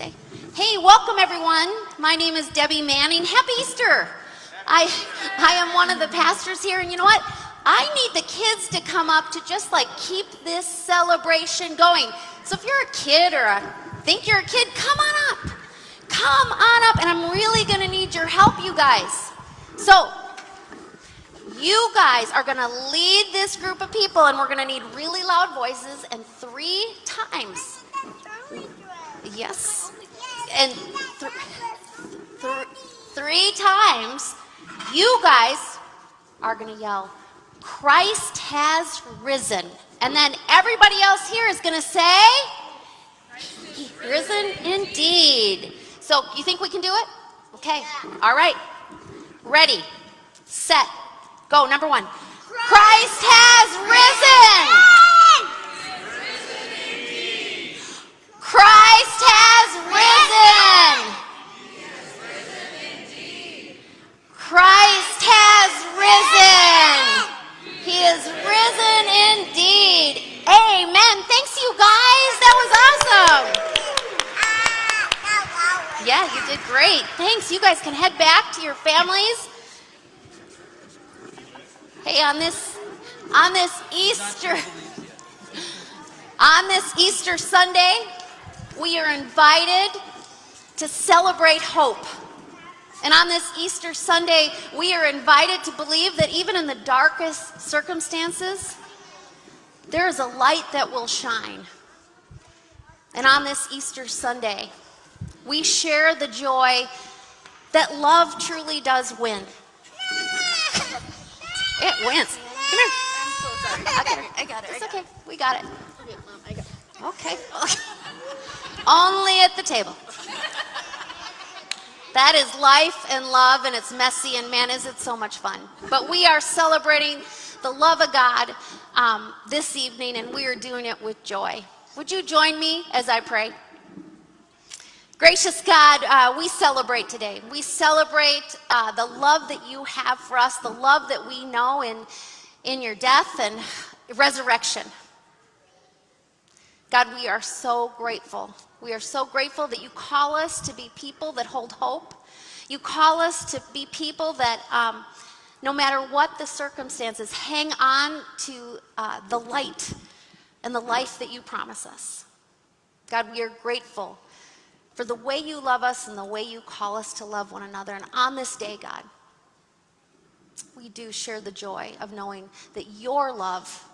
Hey, welcome everyone. My name is Debbie Manning. Happy Easter. I, I am one of the pastors here, and you know what? I need the kids to come up to just like keep this celebration going. So if you're a kid or a, think you're a kid, come on up. Come on up, and I'm really going to need your help, you guys. So, you guys are going to lead this group of people, and we're going to need really loud voices and three times. Yes. And th- th- three times, you guys are going to yell, Christ has risen. And then everybody else here is going to say, Risen indeed. So, you think we can do it? Okay. All right. Ready, set, go. Number one Christ has risen. Easter Sunday, we are invited to celebrate hope. And on this Easter Sunday, we are invited to believe that even in the darkest circumstances, there is a light that will shine. And on this Easter Sunday, we share the joy that love truly does win. it wins. Come here. I'm so sorry. I got it. I got it. It's okay. We got it. Okay. Only at the table. That is life and love, and it's messy, and man, is it so much fun. But we are celebrating the love of God um, this evening, and we are doing it with joy. Would you join me as I pray? Gracious God, uh, we celebrate today. We celebrate uh, the love that you have for us, the love that we know in, in your death and resurrection. God, we are so grateful. We are so grateful that you call us to be people that hold hope. You call us to be people that, um, no matter what the circumstances, hang on to uh, the light and the life that you promise us. God, we are grateful for the way you love us and the way you call us to love one another. And on this day, God, we do share the joy of knowing that your love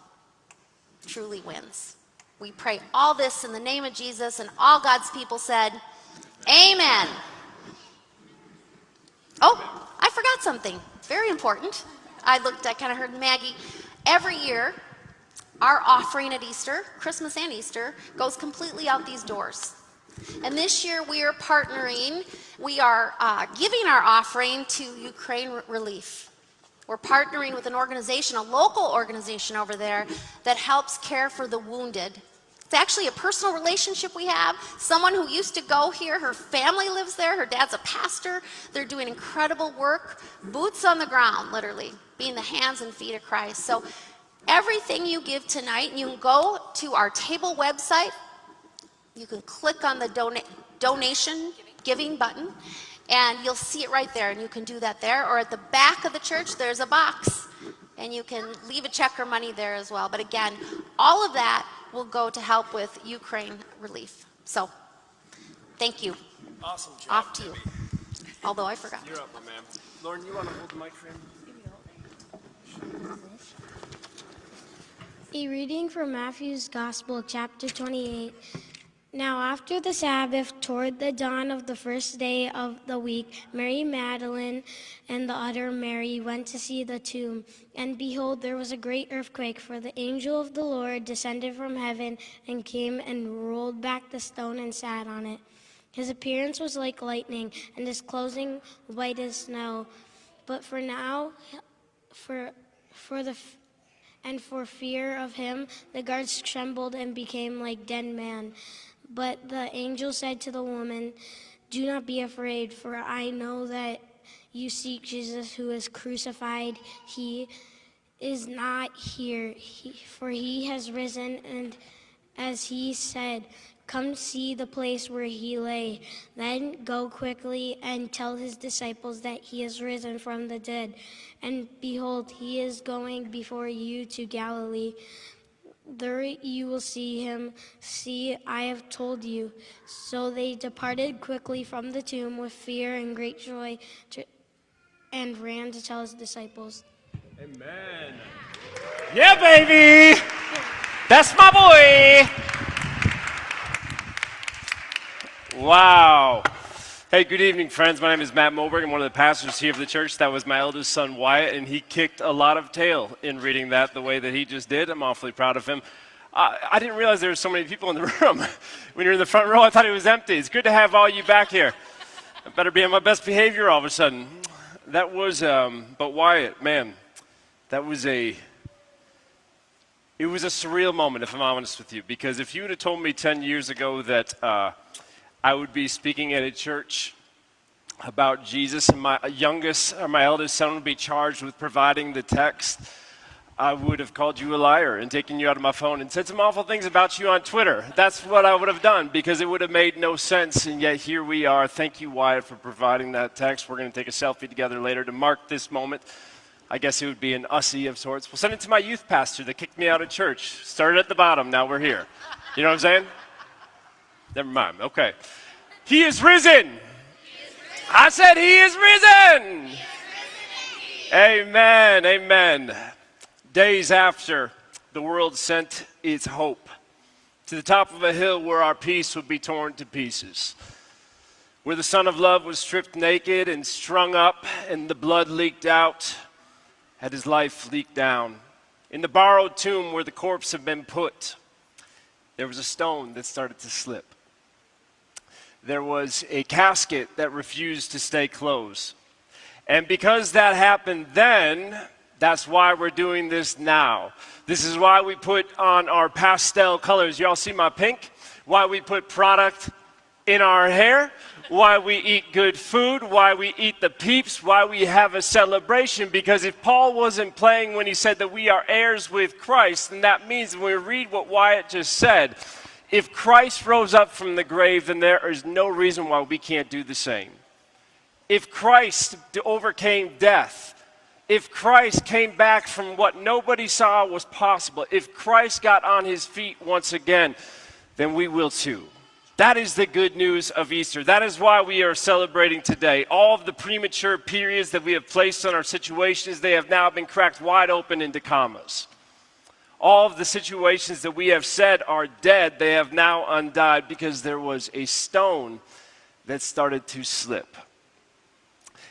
truly wins. We pray all this in the name of Jesus, and all God's people said, Amen. Oh, I forgot something very important. I looked, I kind of heard Maggie. Every year, our offering at Easter, Christmas and Easter, goes completely out these doors. And this year we are partnering, we are uh, giving our offering to Ukraine Relief. We're partnering with an organization, a local organization over there, that helps care for the wounded. It's actually a personal relationship we have. Someone who used to go here, her family lives there, her dad's a pastor. They're doing incredible work, boots on the ground, literally, being the hands and feet of Christ. So, everything you give tonight, you can go to our table website. You can click on the dona- donation giving button, and you'll see it right there. And you can do that there. Or at the back of the church, there's a box, and you can leave a check or money there as well. But again, all of that will go to help with Ukraine relief. So, thank you. Awesome job. Off to you. Although I forgot. You're up, my man. Lauren, you want to hold the mic for him? A reading from Matthew's Gospel, chapter 28. Now, after the Sabbath, toward the dawn of the first day of the week, Mary Magdalene and the other Mary went to see the tomb. And behold, there was a great earthquake, for the angel of the Lord descended from heaven and came and rolled back the stone and sat on it. His appearance was like lightning, and his clothing white as snow. But for now, for for the and for fear of him, the guards trembled and became like dead men. But the angel said to the woman, Do not be afraid, for I know that you seek Jesus who is crucified. He is not here, he, for he has risen, and as he said, Come see the place where he lay. Then go quickly and tell his disciples that he is risen from the dead. And behold, he is going before you to Galilee. There you will see him. See, I have told you. So they departed quickly from the tomb with fear and great joy to, and ran to tell his disciples. Amen. Yeah, baby. That's my boy. Wow. Hey, good evening, friends. My name is Matt Moberg. I'm one of the pastors here of the church. That was my eldest son, Wyatt, and he kicked a lot of tail in reading that the way that he just did. I'm awfully proud of him. Uh, I didn't realize there were so many people in the room. when you're in the front row, I thought it was empty. It's good to have all you back here. I better be on my best behavior all of a sudden. That was, um, but Wyatt, man, that was a, it was a surreal moment, if I'm honest with you, because if you would have told me 10 years ago that uh, I would be speaking at a church about Jesus and my youngest or my eldest son would be charged with providing the text, I would have called you a liar and taken you out of my phone and said some awful things about you on Twitter. That's what I would have done because it would have made no sense. And yet here we are. Thank you, Wyatt, for providing that text. We're going to take a selfie together later to mark this moment. I guess it would be an ussy of sorts. We'll send it to my youth pastor that kicked me out of church. Started at the bottom, now we're here. You know what I'm saying? Never mind. Okay. He is risen. I said, He is risen. Amen. Amen. Days after the world sent its hope to the top of a hill where our peace would be torn to pieces, where the Son of Love was stripped naked and strung up, and the blood leaked out, had his life leaked down. In the borrowed tomb where the corpse had been put, there was a stone that started to slip there was a casket that refused to stay closed. And because that happened then, that's why we're doing this now. This is why we put on our pastel colors. Y'all see my pink? Why we put product in our hair, why we eat good food, why we eat the peeps, why we have a celebration. Because if Paul wasn't playing when he said that we are heirs with Christ, then that means when we read what Wyatt just said, if Christ rose up from the grave, then there is no reason why we can't do the same. If Christ overcame death, if Christ came back from what nobody saw was possible, if Christ got on his feet once again, then we will too. That is the good news of Easter. That is why we are celebrating today. All of the premature periods that we have placed on our situations, they have now been cracked wide open into commas all of the situations that we have said are dead, they have now undied because there was a stone that started to slip.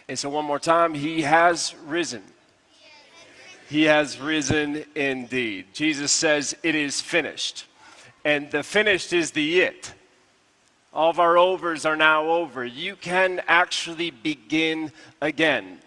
And so, one more time, he has risen. He has risen indeed. Jesus says, It is finished. And the finished is the it. All of our overs are now over. You can actually begin again.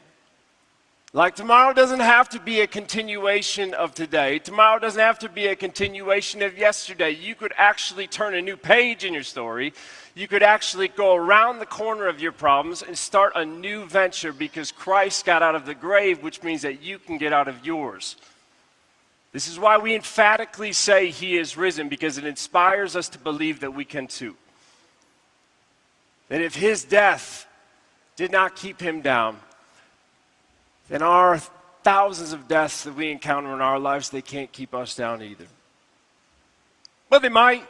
Like tomorrow doesn't have to be a continuation of today. Tomorrow doesn't have to be a continuation of yesterday. You could actually turn a new page in your story. You could actually go around the corner of your problems and start a new venture because Christ got out of the grave, which means that you can get out of yours. This is why we emphatically say he is risen because it inspires us to believe that we can too. That if his death did not keep him down, then our thousands of deaths that we encounter in our lives, they can't keep us down either. But they might.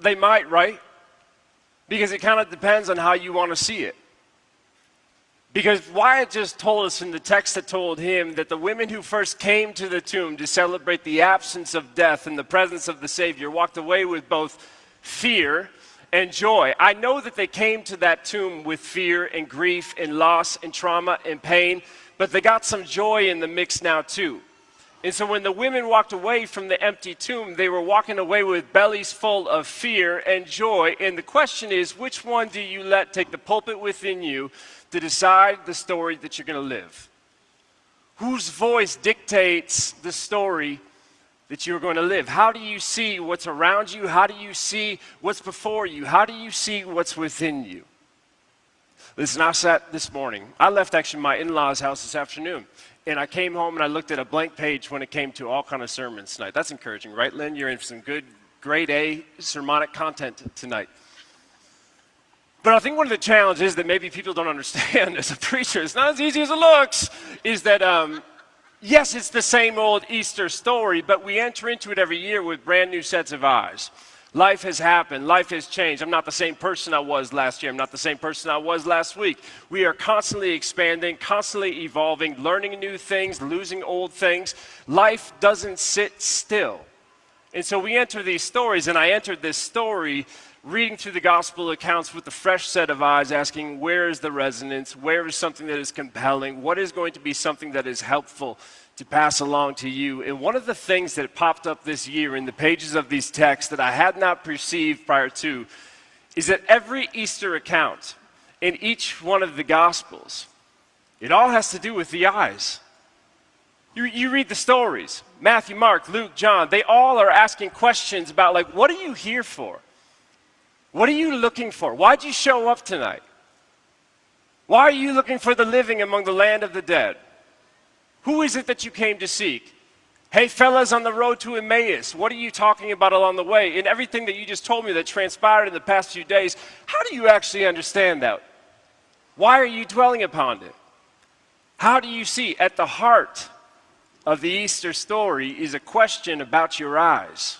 They might, right? Because it kind of depends on how you want to see it. Because Wyatt just told us in the text that told him that the women who first came to the tomb to celebrate the absence of death and the presence of the Savior walked away with both fear and joy. I know that they came to that tomb with fear and grief and loss and trauma and pain, but they got some joy in the mix now too. And so when the women walked away from the empty tomb, they were walking away with bellies full of fear and joy. And the question is, which one do you let take the pulpit within you to decide the story that you're going to live? Whose voice dictates the story that you're going to live? How do you see what's around you? How do you see what's before you? How do you see what's within you? Listen, I sat this morning. I left actually my in-laws' house this afternoon, and I came home and I looked at a blank page when it came to all kind of sermons tonight. That's encouraging, right, Lynn? You're in some good grade A sermonic content tonight. But I think one of the challenges that maybe people don't understand as a preacher, it's not as easy as it looks, is that um, yes, it's the same old Easter story, but we enter into it every year with brand new sets of eyes. Life has happened. Life has changed. I'm not the same person I was last year. I'm not the same person I was last week. We are constantly expanding, constantly evolving, learning new things, losing old things. Life doesn't sit still. And so we enter these stories, and I entered this story reading through the gospel accounts with a fresh set of eyes, asking where is the resonance? Where is something that is compelling? What is going to be something that is helpful to pass along to you? And one of the things that popped up this year in the pages of these texts that I had not perceived prior to is that every Easter account in each one of the gospels, it all has to do with the eyes. You, you read the stories Matthew, Mark, Luke, John, they all are asking questions about, like, what are you here for? What are you looking for? Why'd you show up tonight? Why are you looking for the living among the land of the dead? Who is it that you came to seek? Hey, fellas on the road to Emmaus, what are you talking about along the way? In everything that you just told me that transpired in the past few days, how do you actually understand that? Why are you dwelling upon it? How do you see? At the heart of the Easter story is a question about your eyes.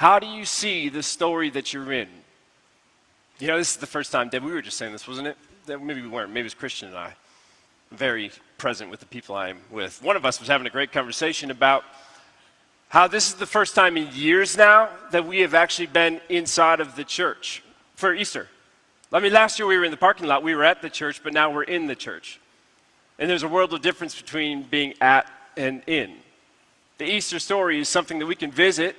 How do you see the story that you're in? You know, this is the first time, Deb, we were just saying this, wasn't it? Maybe we weren't. Maybe it was Christian and I. Very present with the people I'm with. One of us was having a great conversation about how this is the first time in years now that we have actually been inside of the church for Easter. I mean, last year we were in the parking lot, we were at the church, but now we're in the church. And there's a world of difference between being at and in. The Easter story is something that we can visit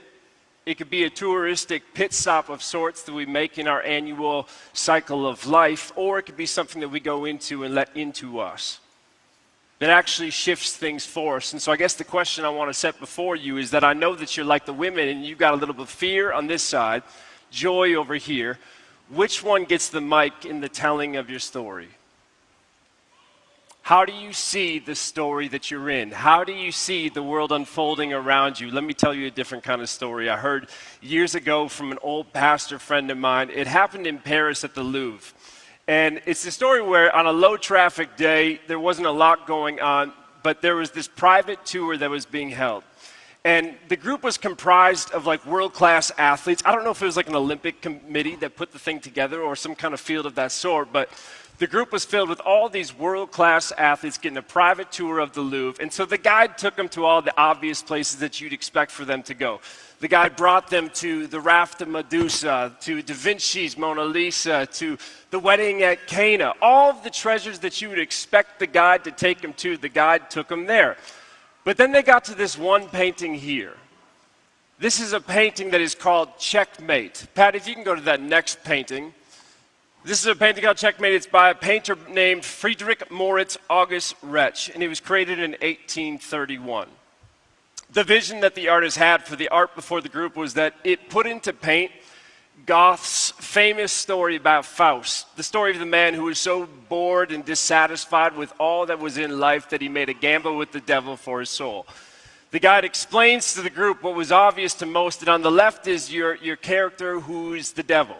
it could be a touristic pit stop of sorts that we make in our annual cycle of life, or it could be something that we go into and let into us that actually shifts things for us. And so I guess the question I want to set before you is that I know that you're like the women and you've got a little bit of fear on this side, joy over here. Which one gets the mic in the telling of your story? How do you see the story that you're in? How do you see the world unfolding around you? Let me tell you a different kind of story. I heard years ago from an old pastor friend of mine. It happened in Paris at the Louvre. And it's a story where on a low traffic day, there wasn't a lot going on, but there was this private tour that was being held. And the group was comprised of like world class athletes. I don't know if it was like an Olympic committee that put the thing together or some kind of field of that sort, but the group was filled with all these world class athletes getting a private tour of the Louvre. And so the guide took them to all the obvious places that you'd expect for them to go. The guide brought them to the Raft of Medusa, to Da Vinci's Mona Lisa, to the wedding at Cana. All of the treasures that you would expect the guide to take them to, the guide took them there. But then they got to this one painting here. This is a painting that is called Checkmate. Pat, if you can go to that next painting. This is a painting called Checkmate. It's by a painter named Friedrich Moritz August Retsch, and it was created in 1831. The vision that the artist had for the art before the group was that it put into paint Goethe's famous story about Faust, the story of the man who was so bored and dissatisfied with all that was in life that he made a gamble with the devil for his soul. The guide explains to the group what was obvious to most, that on the left is your, your character who's the devil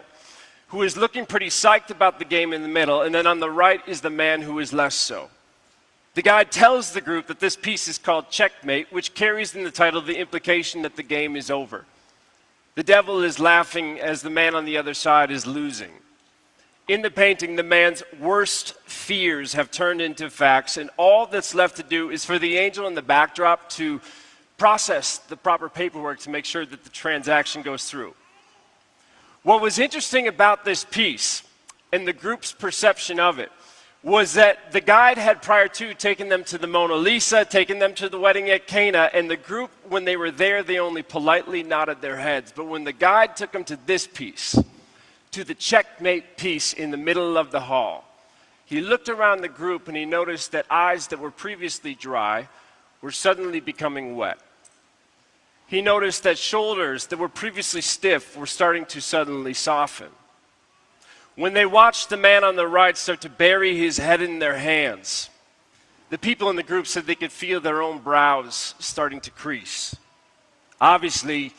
who is looking pretty psyched about the game in the middle, and then on the right is the man who is less so. The guide tells the group that this piece is called Checkmate, which carries in the title the implication that the game is over. The devil is laughing as the man on the other side is losing. In the painting, the man's worst fears have turned into facts, and all that's left to do is for the angel in the backdrop to process the proper paperwork to make sure that the transaction goes through. What was interesting about this piece and the group's perception of it was that the guide had prior to taken them to the Mona Lisa, taken them to the wedding at Cana, and the group, when they were there, they only politely nodded their heads. But when the guide took them to this piece, to the checkmate piece in the middle of the hall, he looked around the group and he noticed that eyes that were previously dry were suddenly becoming wet he noticed that shoulders that were previously stiff were starting to suddenly soften. When they watched the man on the right start to bury his head in their hands, the people in the group said they could feel their own brows starting to crease. Obviously,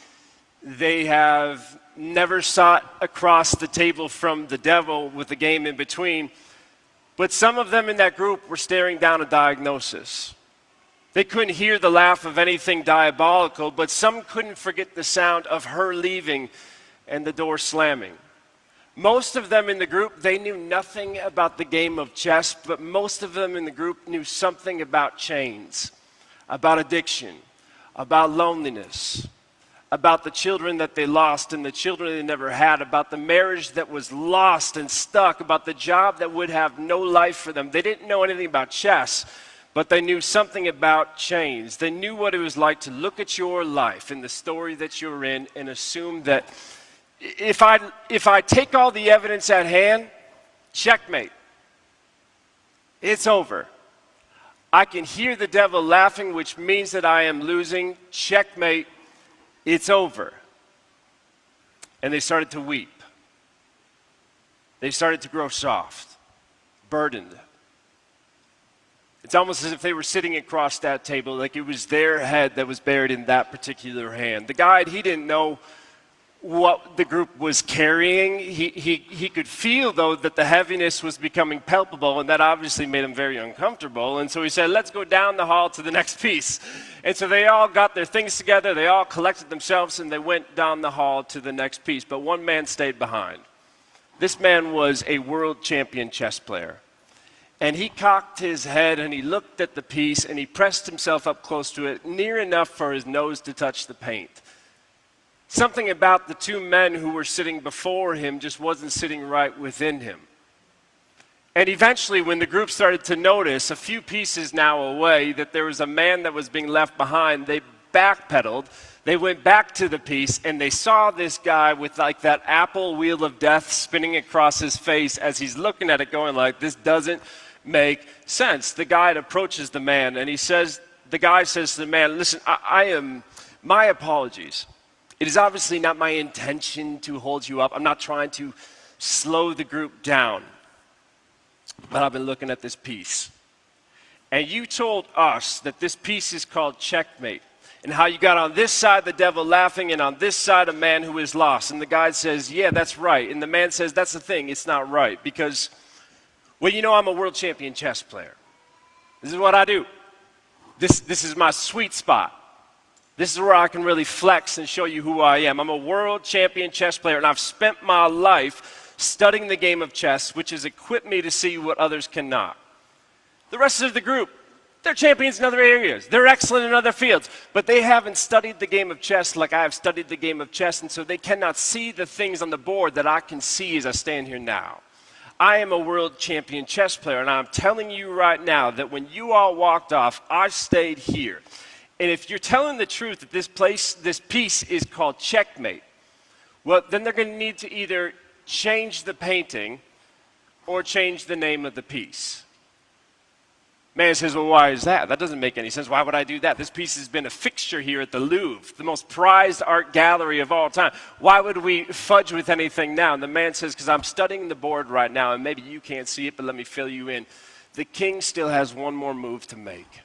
They have never sat across the table from the devil with the game in between. But some of them in that group were staring down a diagnosis. They couldn't hear the laugh of anything diabolical, but some couldn't forget the sound of her leaving and the door slamming. Most of them in the group, they knew nothing about the game of chess, but most of them in the group knew something about chains, about addiction, about loneliness, about the children that they lost and the children they never had, about the marriage that was lost and stuck, about the job that would have no life for them. They didn't know anything about chess, but they knew something about chains. They knew what it was like to look at your life and the story that you're in and assume that if I, if I take all the evidence at hand, checkmate. It's over. I can hear the devil laughing, which means that I am losing. Checkmate. It's over. And they started to weep. They started to grow soft, burdened. It's almost as if they were sitting across that table, like it was their head that was buried in that particular hand. The guide, he didn't know what the group was carrying. He, he, he could feel, though, that the heaviness was becoming palpable, and that obviously made him very uncomfortable. And so he said, Let's go down the hall to the next piece. And so they all got their things together, they all collected themselves, and they went down the hall to the next piece. But one man stayed behind. This man was a world champion chess player. And he cocked his head and he looked at the piece and he pressed himself up close to it, near enough for his nose to touch the paint. Something about the two men who were sitting before him just wasn't sitting right within him. And eventually, when the group started to notice, a few pieces now away, that there was a man that was being left behind, they backpedaled. They went back to the piece and they saw this guy with like that apple wheel of death spinning across his face as he's looking at it, going like, "This doesn't make sense." The guide approaches the man and he says, "The guy says to the man, listen, I, I am. My apologies. It is obviously not my intention to hold you up. I'm not trying to slow the group down. But I've been looking at this piece. And you told us that this piece is called checkmate. And how you got on this side the devil laughing and on this side a man who is lost. And the guy says, Yeah, that's right. And the man says, That's the thing, it's not right. Because, well, you know, I'm a world champion chess player. This is what I do. This, this is my sweet spot. This is where I can really flex and show you who I am. I'm a world champion chess player, and I've spent my life studying the game of chess, which has equipped me to see what others cannot. The rest of the group, they're champions in other areas. They're excellent in other fields, but they haven't studied the game of chess like I have studied the game of chess, and so they cannot see the things on the board that I can see as I stand here now. I am a world champion chess player, and I'm telling you right now that when you all walked off, I stayed here. And if you're telling the truth that this place, this piece is called checkmate, well, then they're going to need to either change the painting or change the name of the piece. Man says, well, why is that? That doesn't make any sense. Why would I do that? This piece has been a fixture here at the Louvre, the most prized art gallery of all time. Why would we fudge with anything now? And the man says, because I'm studying the board right now, and maybe you can't see it, but let me fill you in. The king still has one more move to make.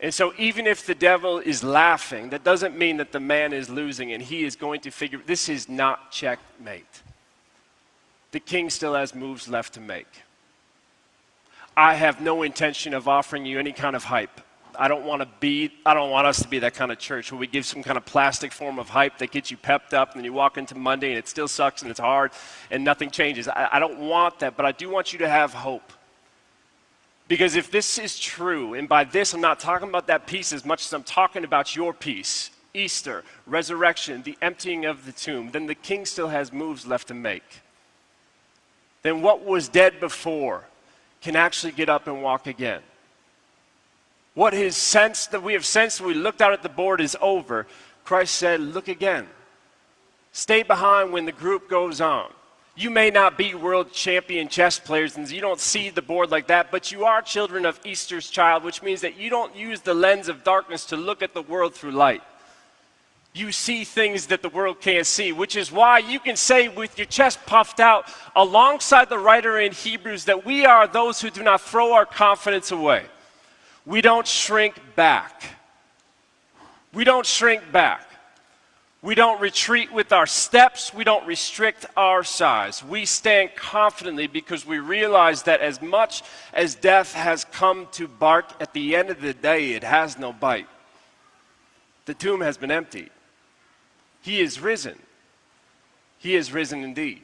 And so, even if the devil is laughing, that doesn't mean that the man is losing and he is going to figure this is not checkmate. The king still has moves left to make. I have no intention of offering you any kind of hype. I don't want to be, I don't want us to be that kind of church where we give some kind of plastic form of hype that gets you pepped up and then you walk into Monday and it still sucks and it's hard and nothing changes. I, I don't want that, but I do want you to have hope. Because if this is true, and by this I'm not talking about that piece as much as I'm talking about your piece Easter, resurrection, the emptying of the tomb then the king still has moves left to make. Then what was dead before can actually get up and walk again. What his sense that we have sensed when we looked out at the board is over, Christ said, Look again. Stay behind when the group goes on. You may not be world champion chess players and you don't see the board like that, but you are children of Easter's child, which means that you don't use the lens of darkness to look at the world through light. You see things that the world can't see, which is why you can say with your chest puffed out, alongside the writer in Hebrews, that we are those who do not throw our confidence away. We don't shrink back. We don't shrink back. We don't retreat with our steps. We don't restrict our size. We stand confidently because we realize that as much as death has come to bark, at the end of the day, it has no bite. The tomb has been emptied. He is risen. He is risen indeed.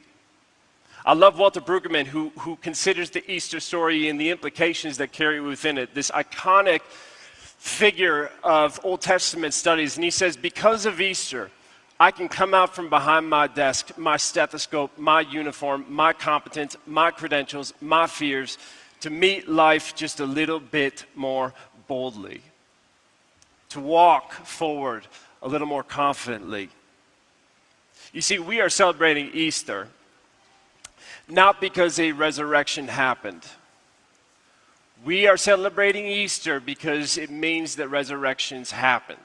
I love Walter Brueggemann, who, who considers the Easter story and the implications that carry within it, this iconic figure of Old Testament studies. And he says, Because of Easter, I can come out from behind my desk, my stethoscope, my uniform, my competence, my credentials, my fears, to meet life just a little bit more boldly, to walk forward a little more confidently. You see, we are celebrating Easter not because a resurrection happened. We are celebrating Easter because it means that resurrections happened.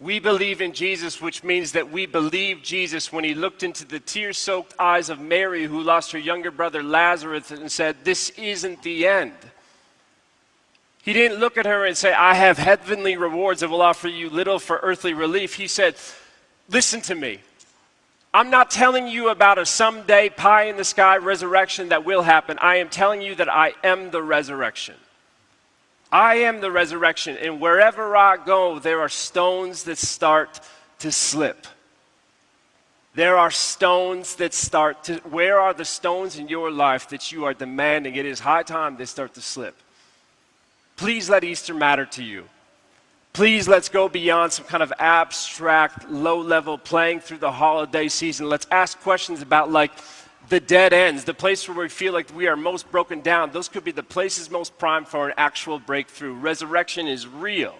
We believe in Jesus, which means that we believe Jesus when he looked into the tear soaked eyes of Mary, who lost her younger brother Lazarus, and said, This isn't the end. He didn't look at her and say, I have heavenly rewards that will offer you little for earthly relief. He said, Listen to me. I'm not telling you about a someday pie in the sky resurrection that will happen. I am telling you that I am the resurrection. I am the resurrection, and wherever I go, there are stones that start to slip. There are stones that start to. Where are the stones in your life that you are demanding? It is high time they start to slip. Please let Easter matter to you. Please let's go beyond some kind of abstract, low level playing through the holiday season. Let's ask questions about like the dead ends, the place where we feel like we are most broken down. Those could be the places most prime for an actual breakthrough. Resurrection is real.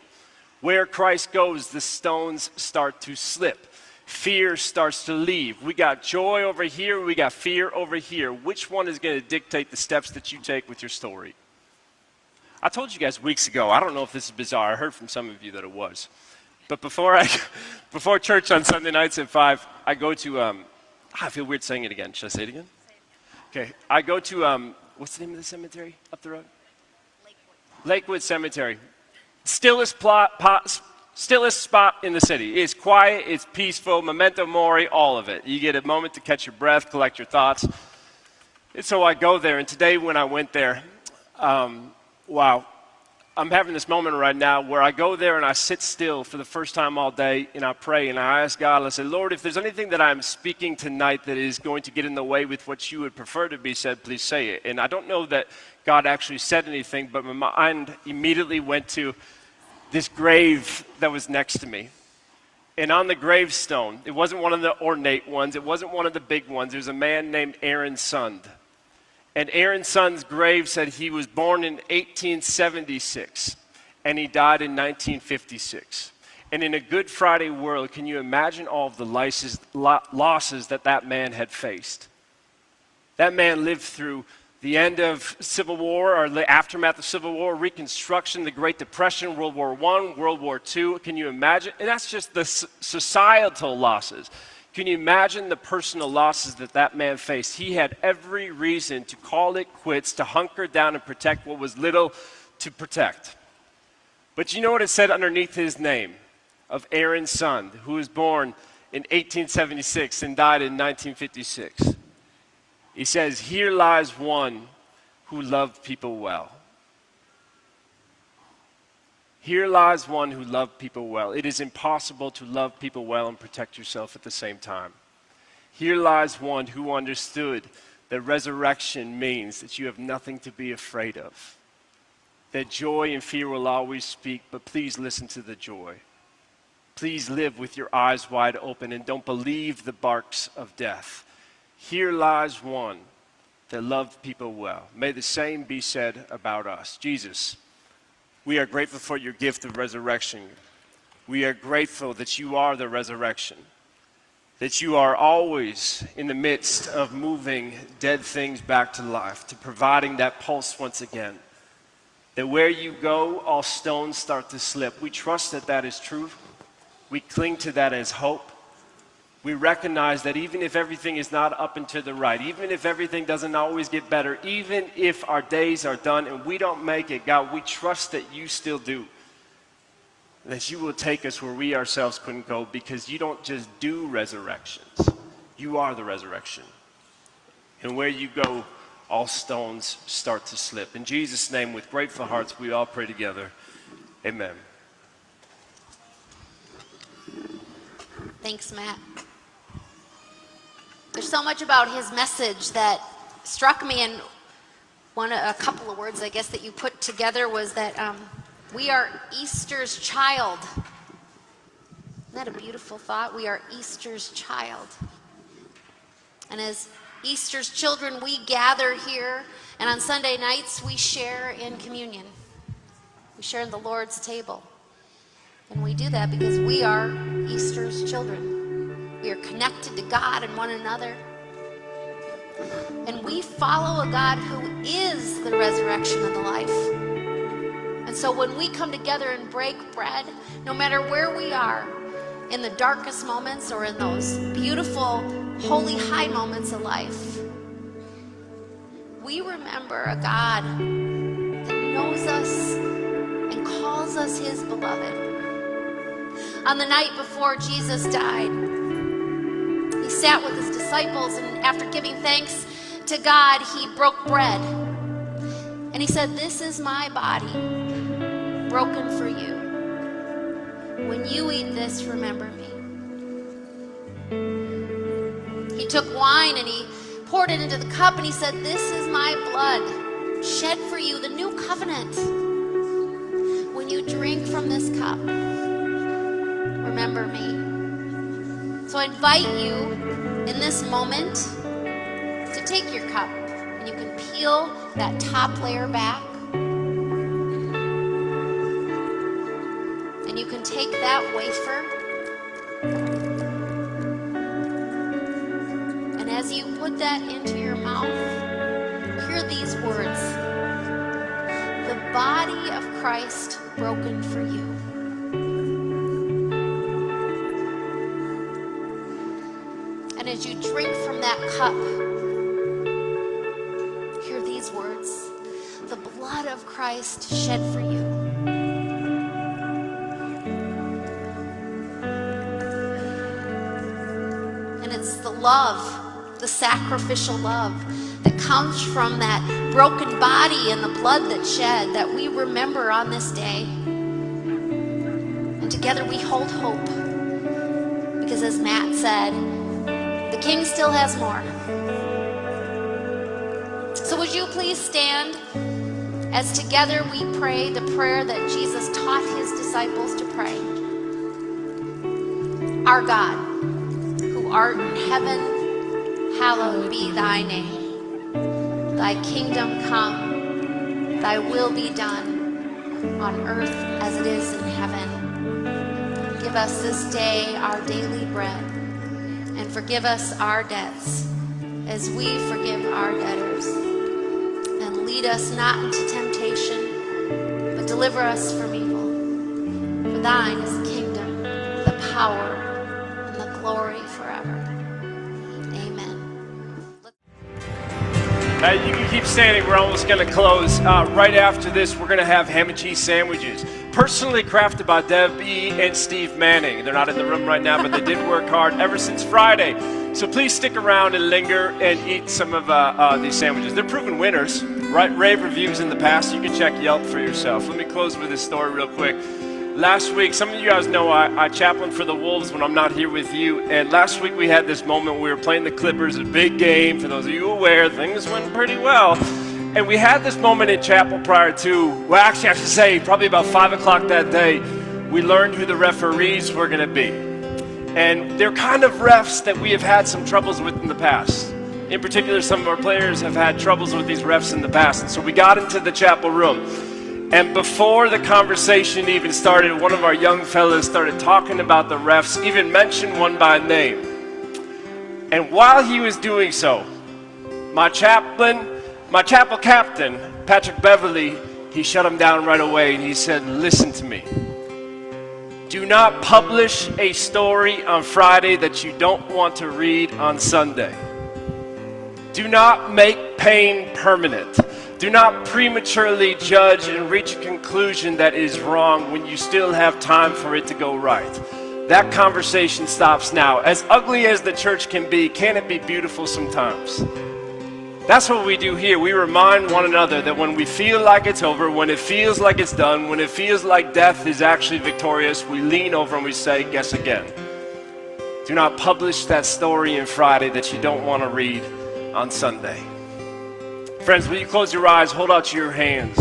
Where Christ goes, the stones start to slip. Fear starts to leave. We got joy over here, we got fear over here. Which one is going to dictate the steps that you take with your story? I told you guys weeks ago, I don't know if this is bizarre. I heard from some of you that it was. But before, I, before church on Sunday nights at 5, I go to, um, I feel weird saying it again. Should I say it again? Okay. I go to, um, what's the name of the cemetery up the road? Lakewood, Lakewood Cemetery. Stillest, plot, pot, stillest spot in the city. It's quiet, it's peaceful, memento mori, all of it. You get a moment to catch your breath, collect your thoughts. And so I go there, and today when I went there, um, wow, I'm having this moment right now where I go there and I sit still for the first time all day and I pray and I ask God, I say, Lord, if there's anything that I'm speaking tonight that is going to get in the way with what you would prefer to be said, please say it. And I don't know that God actually said anything, but my mind immediately went to this grave that was next to me. And on the gravestone, it wasn't one of the ornate ones, it wasn't one of the big ones. There's a man named Aaron Sund. And Aaron Sund's grave said he was born in 1876 and he died in 1956. And in a Good Friday world, can you imagine all of the losses, losses that that man had faced? That man lived through the end of Civil War or the aftermath of Civil War, Reconstruction, the Great Depression, World War I, World War II. Can you imagine? And that's just the societal losses. Can you imagine the personal losses that that man faced? He had every reason to call it quits, to hunker down and protect what was little to protect. But you know what it said underneath his name of Aaron Sund, who was born in 1876 and died in 1956? He says, Here lies one who loved people well. Here lies one who loved people well. It is impossible to love people well and protect yourself at the same time. Here lies one who understood that resurrection means that you have nothing to be afraid of. That joy and fear will always speak, but please listen to the joy. Please live with your eyes wide open and don't believe the barks of death. Here lies one that loved people well. May the same be said about us. Jesus we are grateful for your gift of resurrection. We are grateful that you are the resurrection, that you are always in the midst of moving dead things back to life, to providing that pulse once again. That where you go, all stones start to slip. We trust that that is true. We cling to that as hope we recognize that even if everything is not up and to the right, even if everything doesn't always get better, even if our days are done and we don't make it, God, we trust that you still do. that you will take us where we ourselves couldn't go because you don't just do resurrections, you are the resurrection. And where you go, all stones start to slip. In Jesus' name, with grateful hearts, we all pray together. Amen. Thanks, Matt. There's so much about his message that struck me, and one a couple of words I guess that you put together was that um, we are Easter's child. Isn't that a beautiful thought? We are Easter's child. And as Easter's children, we gather here, and on Sunday nights, we share in communion. We share in the Lord's table. And we do that because we are Easter's children. We are connected to God and one another. And we follow a God who is the resurrection and the life. And so when we come together and break bread, no matter where we are, in the darkest moments or in those beautiful, holy high moments of life, we remember a God that knows us and calls us his beloved. On the night before Jesus died, he sat with his disciples, and after giving thanks to God, he broke bread. And he said, This is my body, broken for you. When you eat this, remember me. He took wine and he poured it into the cup, and he said, This is my blood, shed for you, the new covenant. When you drink from this cup, remember me. So I invite you in this moment to take your cup and you can peel that top layer back. And you can take that wafer. And as you put that into your mouth, hear these words The body of Christ broken for you. As you drink from that cup, hear these words the blood of Christ shed for you. And it's the love, the sacrificial love that comes from that broken body and the blood that shed that we remember on this day. And together we hold hope. Because as Matt said, the King still has more. So, would you please stand as together we pray the prayer that Jesus taught his disciples to pray? Our God, who art in heaven, hallowed be thy name. Thy kingdom come, thy will be done on earth as it is in heaven. Give us this day our daily bread forgive us our debts as we forgive our debtors. And lead us not into temptation, but deliver us from evil. For thine is the kingdom, the power, and the glory forever. Amen. Uh, you can keep standing. We're almost going to close. Uh, right after this, we're going to have ham and cheese sandwiches, personally crafted by Debbie and Steve Manning. They're not in the room right now, but they did work hard ever since Friday. So please stick around and linger and eat some of uh, uh, these sandwiches. They're proven winners, right? Rave reviews in the past. You can check Yelp for yourself. Let me close with this story real quick. Last week, some of you guys know I, I chaplain for the Wolves when I'm not here with you. And last week we had this moment we were playing the Clippers, a big game. For those of you aware, things went pretty well. And we had this moment in chapel prior to, well, actually, I should say, probably about 5 o'clock that day, we learned who the referees were going to be. And they're kind of refs that we have had some troubles with in the past. In particular, some of our players have had troubles with these refs in the past. And so we got into the chapel room. And before the conversation even started, one of our young fellas started talking about the refs, even mentioned one by name. And while he was doing so, my chaplain, my chapel captain, Patrick Beverley, he shut him down right away and he said, Listen to me. Do not publish a story on Friday that you don't want to read on Sunday. Do not make pain permanent. Do not prematurely judge and reach a conclusion that is wrong when you still have time for it to go right. That conversation stops now. As ugly as the church can be, can it be beautiful sometimes? That's what we do here. We remind one another that when we feel like it's over, when it feels like it's done, when it feels like death is actually victorious, we lean over and we say, Guess again. Do not publish that story in Friday that you don't want to read on Sunday. Friends, will you close your eyes, hold out your hands,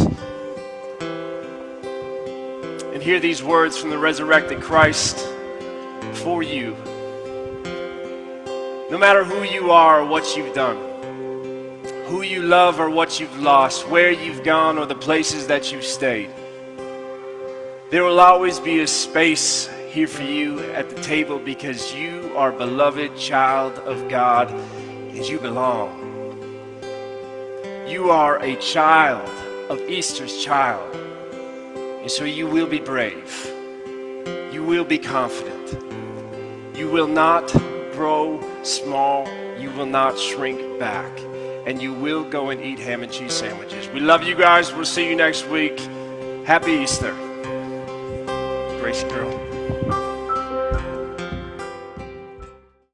and hear these words from the resurrected Christ for you? No matter who you are or what you've done, who you love or what you've lost, where you've gone or the places that you've stayed, there will always be a space here for you at the table because you are beloved child of God and you belong. You are a child of Easter's child. And so you will be brave. You will be confident. You will not grow small. You will not shrink back. And you will go and eat ham and cheese sandwiches. We love you guys. We'll see you next week. Happy Easter. Gracie girl.